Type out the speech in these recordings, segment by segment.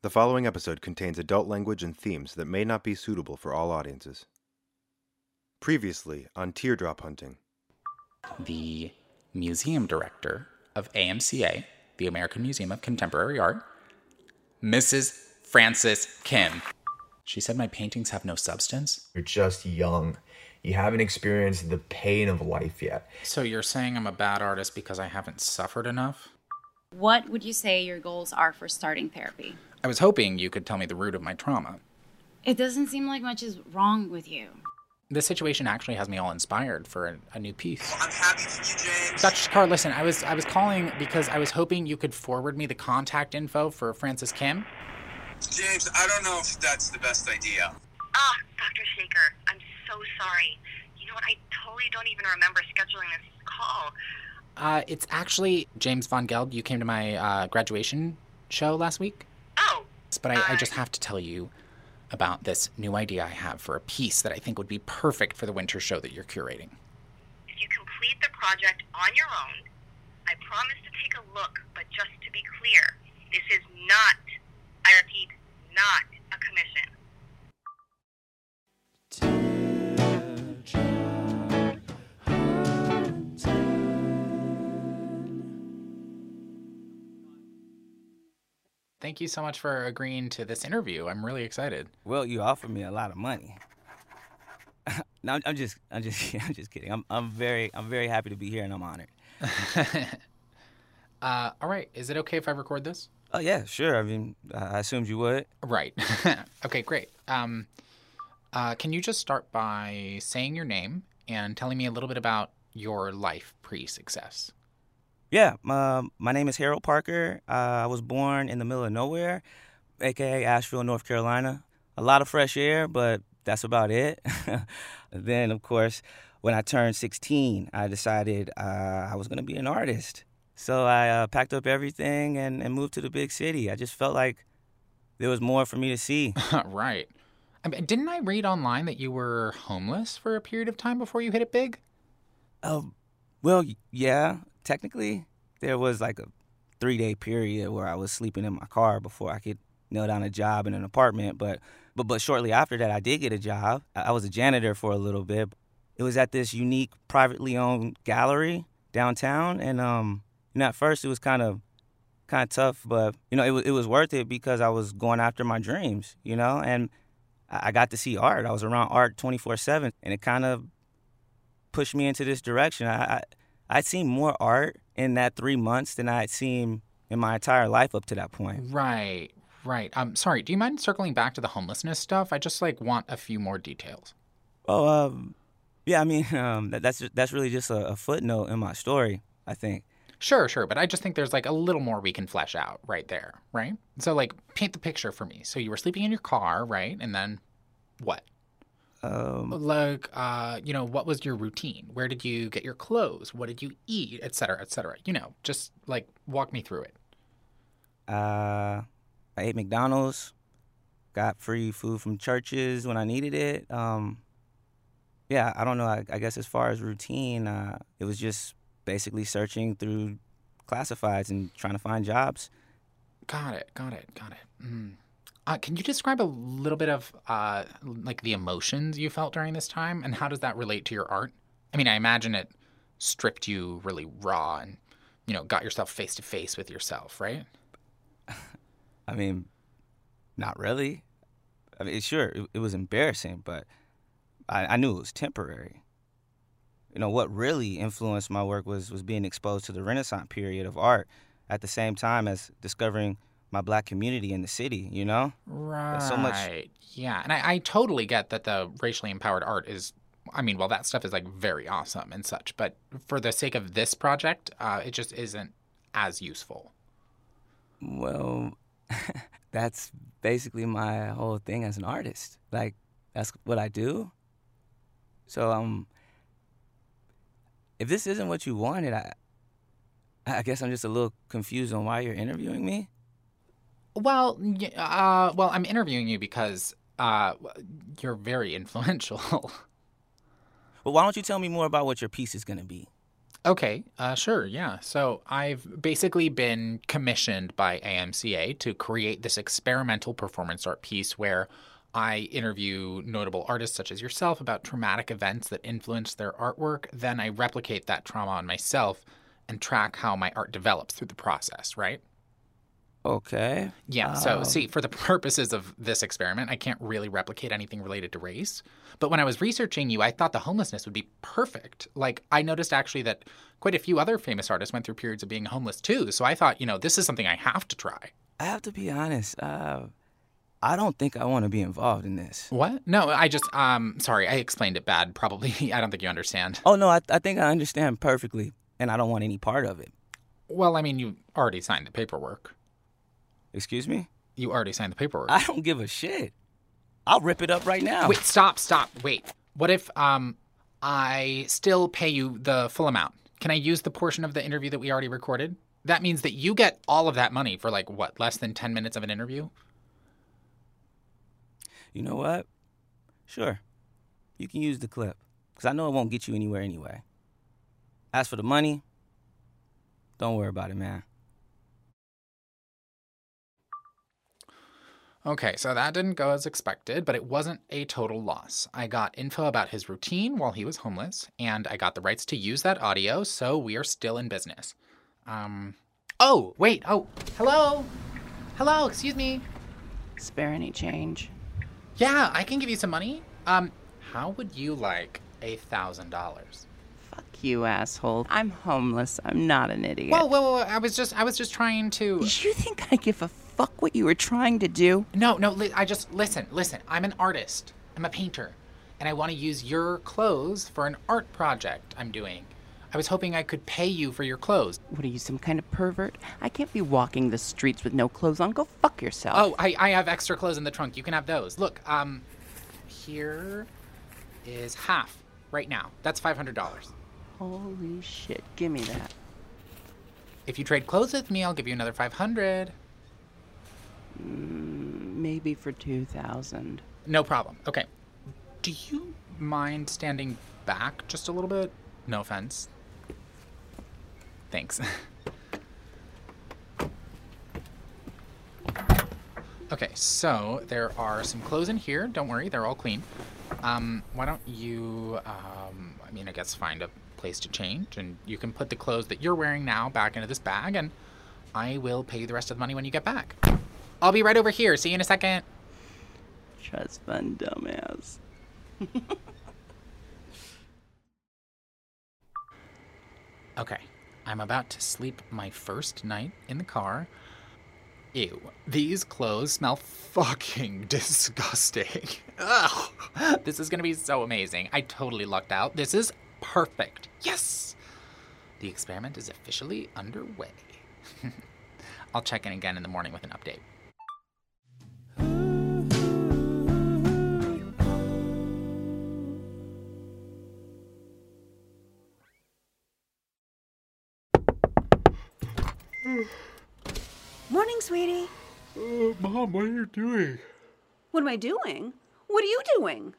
The following episode contains adult language and themes that may not be suitable for all audiences. Previously on Teardrop Hunting. the museum director of AMCA, the American Museum of Contemporary Art, Mrs. Frances Kim. She said my paintings have no substance. You're just young. You haven't experienced the pain of life yet. So you're saying I'm a bad artist because I haven't suffered enough? What would you say your goals are for starting therapy? I was hoping you could tell me the root of my trauma. It doesn't seem like much is wrong with you. This situation actually has me all inspired for a, a new piece. I'm happy for you, James. Dr. Shakar, listen, I was I was calling because I was hoping you could forward me the contact info for Frances Kim. James, I don't know if that's the best idea. Ah, Dr. Shakar, I'm so sorry. You know what? I totally don't even remember scheduling this call. Uh, it's actually James Von Geld. You came to my uh, graduation show last week. Oh, But I, I just have to tell you about this new idea I have for a piece that I think would be perfect for the winter show that you're curating. if you complete the project on your own, I promise to take a look, but just to be clear, this is not, I repeat, not a commission. Thank you so much for agreeing to this interview. I'm really excited. Well, you offered me a lot of money. no, I'm, I'm just, I'm just, I'm just kidding. I'm, I'm very, I'm very happy to be here, and I'm honored. Uh, all right, is it okay if I record this? Oh yeah, sure. I mean, I I assumed you would. Right. okay, great. Um, uh, can you just start by saying your name and telling me a little bit about your life pre-success? Yeah, um, my name is Harold Parker. Uh, I was born in the middle of nowhere, aka Asheville, North Carolina. A lot of fresh air, but that's about it. then, of course, when I turned 16, I decided uh, I was going to be an artist. So I uh, packed up everything and, and moved to the big city. I just felt like there was more for me to see. right. I mean, didn't I read online that you were homeless for a period of time before you hit it big? Oh, well, yeah. Technically, there was like a three day period where I was sleeping in my car before I could nail down a job in an apartment. But but but shortly after that, I did get a job. I was a janitor for a little bit. It was at this unique privately owned gallery downtown, and um, you know, at first it was kind of kind of tough, but you know, it was it was worth it because I was going after my dreams, you know, and I I got to see art. I was around art twenty four seven, and it kind of pushed me into this direction. I, I I'd seen more art in that three months than I'd seen in my entire life up to that point. Right, right. Um, sorry. Do you mind circling back to the homelessness stuff? I just like want a few more details. Oh, um, yeah. I mean, um, that, that's that's really just a, a footnote in my story. I think. Sure, sure, but I just think there's like a little more we can flesh out right there, right? So like paint the picture for me. So you were sleeping in your car, right? And then what? Um, Like uh, you know, what was your routine? Where did you get your clothes? What did you eat, et cetera, et cetera? You know, just like walk me through it. uh, I ate McDonald's. Got free food from churches when I needed it. Um, yeah, I don't know. I, I guess as far as routine, uh, it was just basically searching through classifieds and trying to find jobs. Got it, got it, got it. Mm. Uh, can you describe a little bit of uh, like the emotions you felt during this time, and how does that relate to your art? I mean, I imagine it stripped you really raw, and you know, got yourself face to face with yourself, right? I mean, not really. I mean, sure, it, it was embarrassing, but I, I knew it was temporary. You know, what really influenced my work was was being exposed to the Renaissance period of art at the same time as discovering my black community in the city, you know? Right. so much- Yeah, and I, I totally get that the racially empowered art is. I mean, well, that stuff is like very awesome and such, but for the sake of this project, uh, it just isn't as useful. Well, that's basically my whole thing as an artist. Like, that's what I do. So, um, if this isn't what you wanted, I, I guess I'm just a little confused on why you're interviewing me. Well, uh, well, I'm interviewing you because uh, you're very influential. Well, why don't you tell me more about what your piece is going to be? Okay, uh, sure, yeah. So I've basically been commissioned by AMCA to create this experimental performance art piece where I interview notable artists such as yourself about traumatic events that influence their artwork. Then I replicate that trauma on myself and track how my art develops through the process, right? Okay. Yeah, so Um, see, for the purposes of this experiment, I can't really replicate anything related to race. But when I was researching you, I thought the homelessness would be perfect. Like, I noticed actually that quite a few other famous artists went through periods of being homeless too. So I thought, you know, this is something I have to try. I have to be honest. Uh, I don't think I want to be involved in this. What? No, I just, um, sorry, I explained it bad. Probably, I don't think you understand. Oh no, I, I think I understand perfectly, and I don't want any part of it. Well, I mean, you already signed the paperwork. Excuse me? You already signed the paperwork. I don't give a shit. I'll rip it up right now. Wait, stop, stop, wait. What if um I still pay you the full amount? Can I use the portion of the interview that we already recorded? That means that you get all of that money for like what, less than 10 minutes of an interview? You know what? Sure. You can use the clip, because I know it won't get you anywhere anyway. As for the money, don't worry about it, man. Okay, so that didn't go as expected, but it wasn't a total loss. I got info about his routine while he was homeless, and I got the rights to use that audio, so we are still in business. Um Oh, wait. Oh, hello. Hello, excuse me. Spare any change? Yeah, I can give you some money. Um, how would you like a thousand dollars? Fuck you, asshole. I'm homeless. I'm not an idiot. Whoa, whoa, whoa! I was just, I was just trying to. You think I give a fuck what you were trying to do? No, no. Li- I just listen, listen. I'm an artist. I'm a painter, and I want to use your clothes for an art project I'm doing. I was hoping I could pay you for your clothes. What are you, some kind of pervert? I can't be walking the streets with no clothes on. Go fuck yourself. Oh, I, I have extra clothes in the trunk. You can have those. Look, um, here is half right now. That's five hundred dollars. Holy shit. Give me that. If you trade clothes with me, I'll give you another five hundred. Mm, maybe for 2000 No problem. Okay. Do you mind standing back just a little bit? No offense. Thanks. okay, so there are some clothes in here. Don't worry, they're all clean. Um, why don't you, um, I mean, I guess find a place to change, and you can put the clothes that you're wearing now back into this bag, and I will pay you the rest of the money when you get back. I'll be right over here. See you in a second. Trust fund dumbass. Okay, I'm about to sleep my first night in the car. Ew, these clothes smell fucking disgusting. Ugh, this is gonna be so amazing. I totally lucked out. This is perfect. Yes! The experiment is officially underway. I'll check in again in the morning with an update. Mm. Morning, sweetie. Uh, Mom, what are you doing? What am I doing? What are you doing?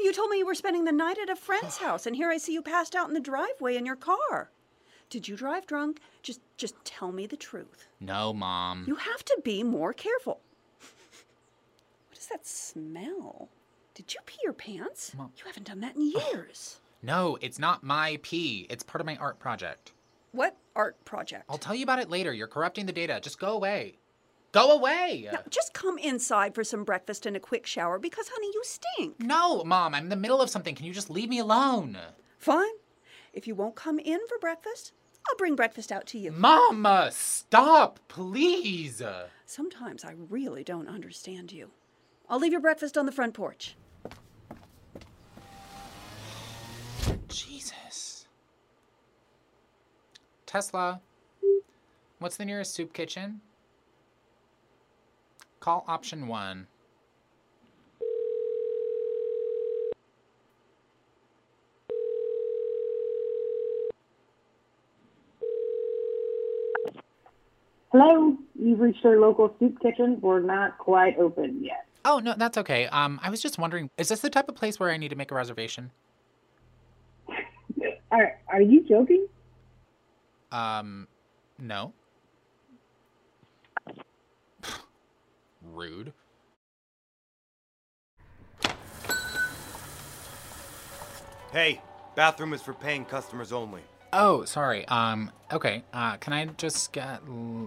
You told me you were spending the night at a friend's house, and here I see you passed out in the driveway in your car. Did you drive drunk? Just just tell me the truth. No, Mom. You have to be more careful. What is that smell? Did you pee your pants? Mom. You haven't done that in years. No, it's not my pee. It's part of my art project. What art project? I'll tell you about it later. You're corrupting the data. Just go away. Go away! Now, just come inside for some breakfast and a quick shower because, honey, you stink. No, Mom, I'm in the middle of something. Can you just leave me alone? Fine. If you won't come in for breakfast, I'll bring breakfast out to you. Mama, stop, please. Sometimes I really don't understand you. I'll leave your breakfast on the front porch. Jesus. Tesla, what's the nearest soup kitchen? Call option one. Hello, you've reached our local soup kitchen. We're not quite open yet. Oh, no, that's okay. Um, I was just wondering, is this the type of place where I need to make a reservation? Are, are you joking? Um, no. Rude. Hey, bathroom is for paying customers only. Oh, sorry. Um, okay. Uh, can I just get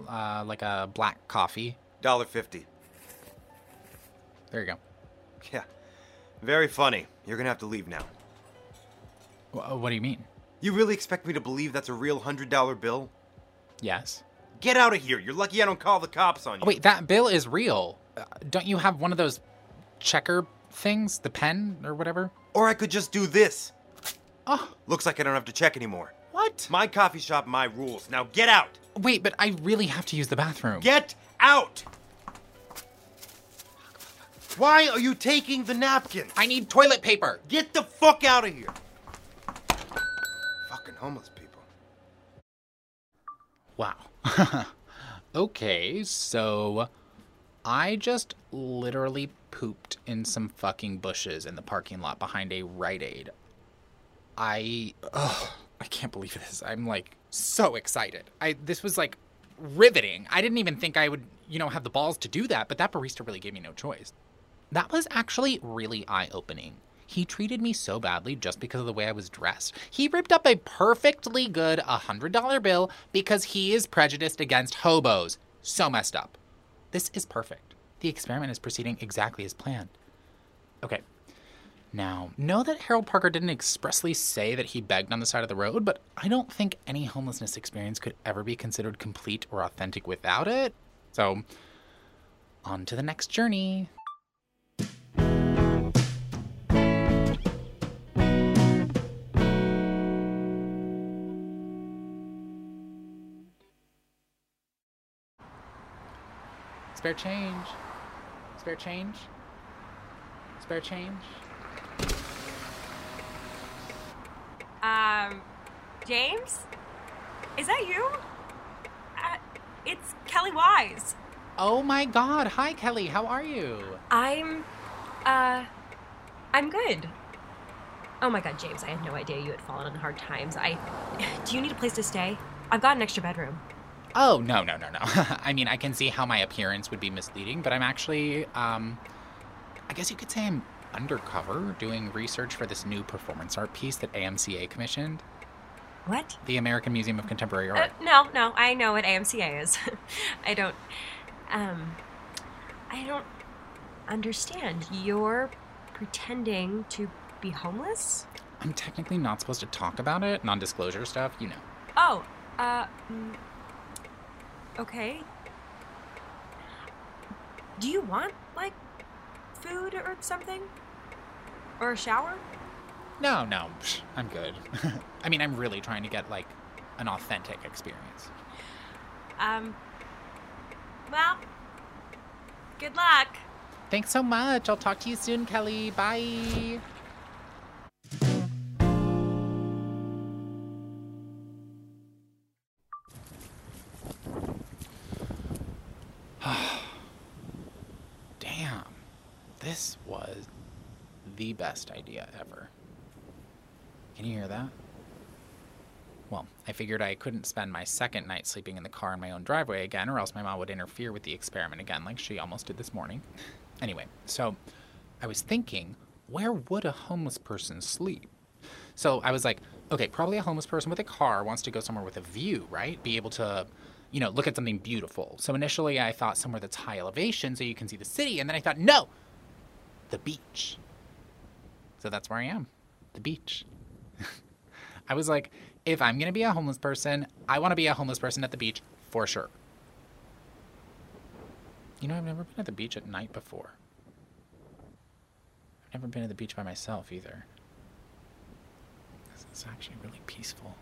uh, like a black coffee? Dollar fifty. There you go. Yeah. Very funny. You're gonna have to leave now. Wh- what do you mean? You really expect me to believe that's a real hundred dollar bill? Yes. Get out of here. You're lucky I don't call the cops on you. Oh, wait, that bill is real. Uh, don't you have one of those checker things, the pen or whatever? Or I could just do this. Oh, Looks like I don't have to check anymore. what? My coffee shop, my rules. Now get out. Wait, but I really have to use the bathroom. Get out! Why are you taking the napkins? I need toilet paper. Get the fuck out of here! Homeless people. Wow. okay, so I just literally pooped in some fucking bushes in the parking lot behind a Rite Aid. I ugh, I can't believe this. I'm like so excited. I this was like riveting. I didn't even think I would, you know, have the balls to do that, but that barista really gave me no choice. That was actually really eye-opening. He treated me so badly just because of the way I was dressed. He ripped up a perfectly good $100 bill because he is prejudiced against hobos. So messed up. This is perfect. The experiment is proceeding exactly as planned. Okay. Now, know that Harold Parker didn't expressly say that he begged on the side of the road, but I don't think any homelessness experience could ever be considered complete or authentic without it. So, on to the next journey. Spare change. Spare change. Spare change. Um, James? Is that you? Uh, it's Kelly Wise. Oh my god. Hi, Kelly. How are you? I'm, uh, I'm good. Oh my god, James, I had no idea you had fallen on hard times. I. Do you need a place to stay? I've got an extra bedroom. Oh, no, no, no, no. I mean, I can see how my appearance would be misleading, but I'm actually, um, I guess you could say I'm undercover doing research for this new performance art piece that AMCA commissioned. What? The American Museum of Contemporary Uh, Art. no, no, I know what AMCA is. I don't. Um, I don't understand. You're pretending to be homeless? I'm technically not supposed to talk about it, non disclosure stuff, you know. Oh, uh, mm, okay. Do you want, like, food or something? Or a shower? No, no, I'm good. I mean, I'm really trying to get, like, an authentic experience. Um, well, good luck. Thanks so much. I'll talk to you soon, Kelly. Bye. Best idea ever. Can you hear that? Well, I figured I couldn't spend my second night sleeping in the car in my own driveway again, or else my mom would interfere with the experiment again, like she almost did this morning. Anyway, so I was thinking, where would a homeless person sleep? So I was like, okay, probably a homeless person with a car wants to go somewhere with a view, right? Be able to, you know, look at something beautiful. So initially I thought somewhere that's high elevation so you can see the city, and then I thought, no, the beach. So that's where I am, the beach. I was like, if I'm gonna be a homeless person, I wanna be a homeless person at the beach for sure. You know, I've never been at the beach at night before. I've never been at the beach by myself either. This is actually really peaceful.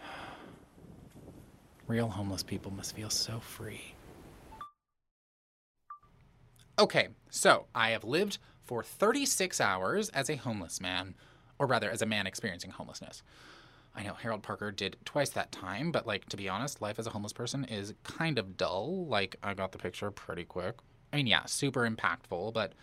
Real homeless people must feel so free. Okay, so I have lived for 36 hours as a homeless man, or rather, as a man experiencing homelessness. I know Harold Parker did twice that time, but like to be honest, life as a homeless person is kind of dull. Like I got the picture pretty quick. I mean, yeah, super impactful, but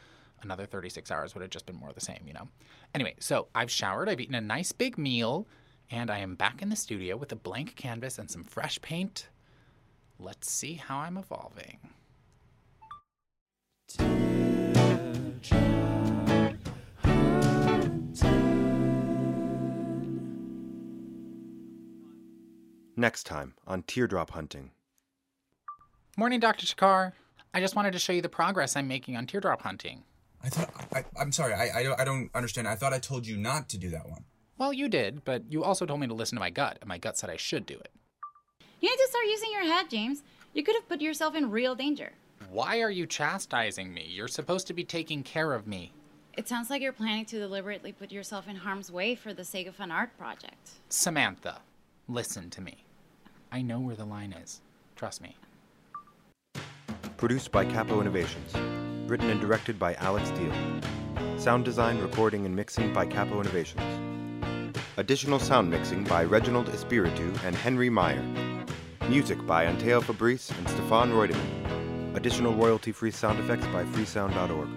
another 36 hours would have just been more of the same, you know. Anyway, so I've showered, I've eaten a nice big meal, And I am back in the studio with a blank canvas and some fresh paint. Let's see how I'm evolving. Next time on Teardrop Hunting. Morning, Dr. Shakar. I just wanted to show you the progress I'm making on teardrop hunting. I thought I, I'm sorry. I, I I don't understand. I thought I told you not to do that one. Well, you did, but you also told me to listen to my gut, and my gut said I should do it. You need to start using your head, James. You could have put yourself in real danger. Why are you chastising me? You're supposed to be taking care of me. It sounds like you're planning to deliberately put yourself in harm's way for the sake of an art project. Samantha, listen to me. I know where the line is. Trust me. Produced by Cappo Innovations. Written and directed by Alex Diehl. Sound design, recording, and mixing by Cappo Innovations. Additional sound mixing by Reginald Espiritu and Henry Mayr. Music by Anteo Fabris and Stefan Reutimann. Additional royalty-free sound effects by freesound.org.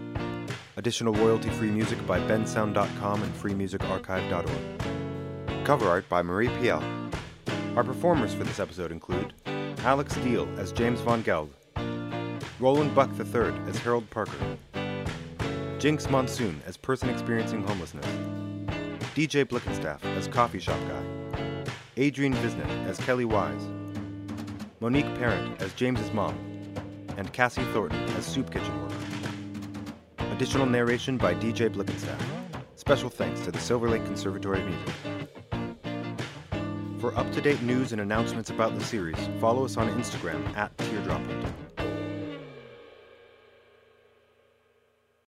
Additional royalty-free music by bensound.com and freemusicarchive.org. Cover art by Marie Piel. Our performers for this episode include Alex Diehl as James Von Geld, Roland Buck III as Harold Parker, Jinkx Monsoon as person experiencing homelessness, DJ Blickenstaff as coffee shop guy, Adrienne Visnic as Kelly Wise, Monique Parent as James's mom, and Kassie Thornton as soup kitchen worker. Additional narration by DJ Blickenstaff. Special thanks to the Silverlake Conservatory of Music. For up-to-date news and announcements about the series, follow us on Instagram at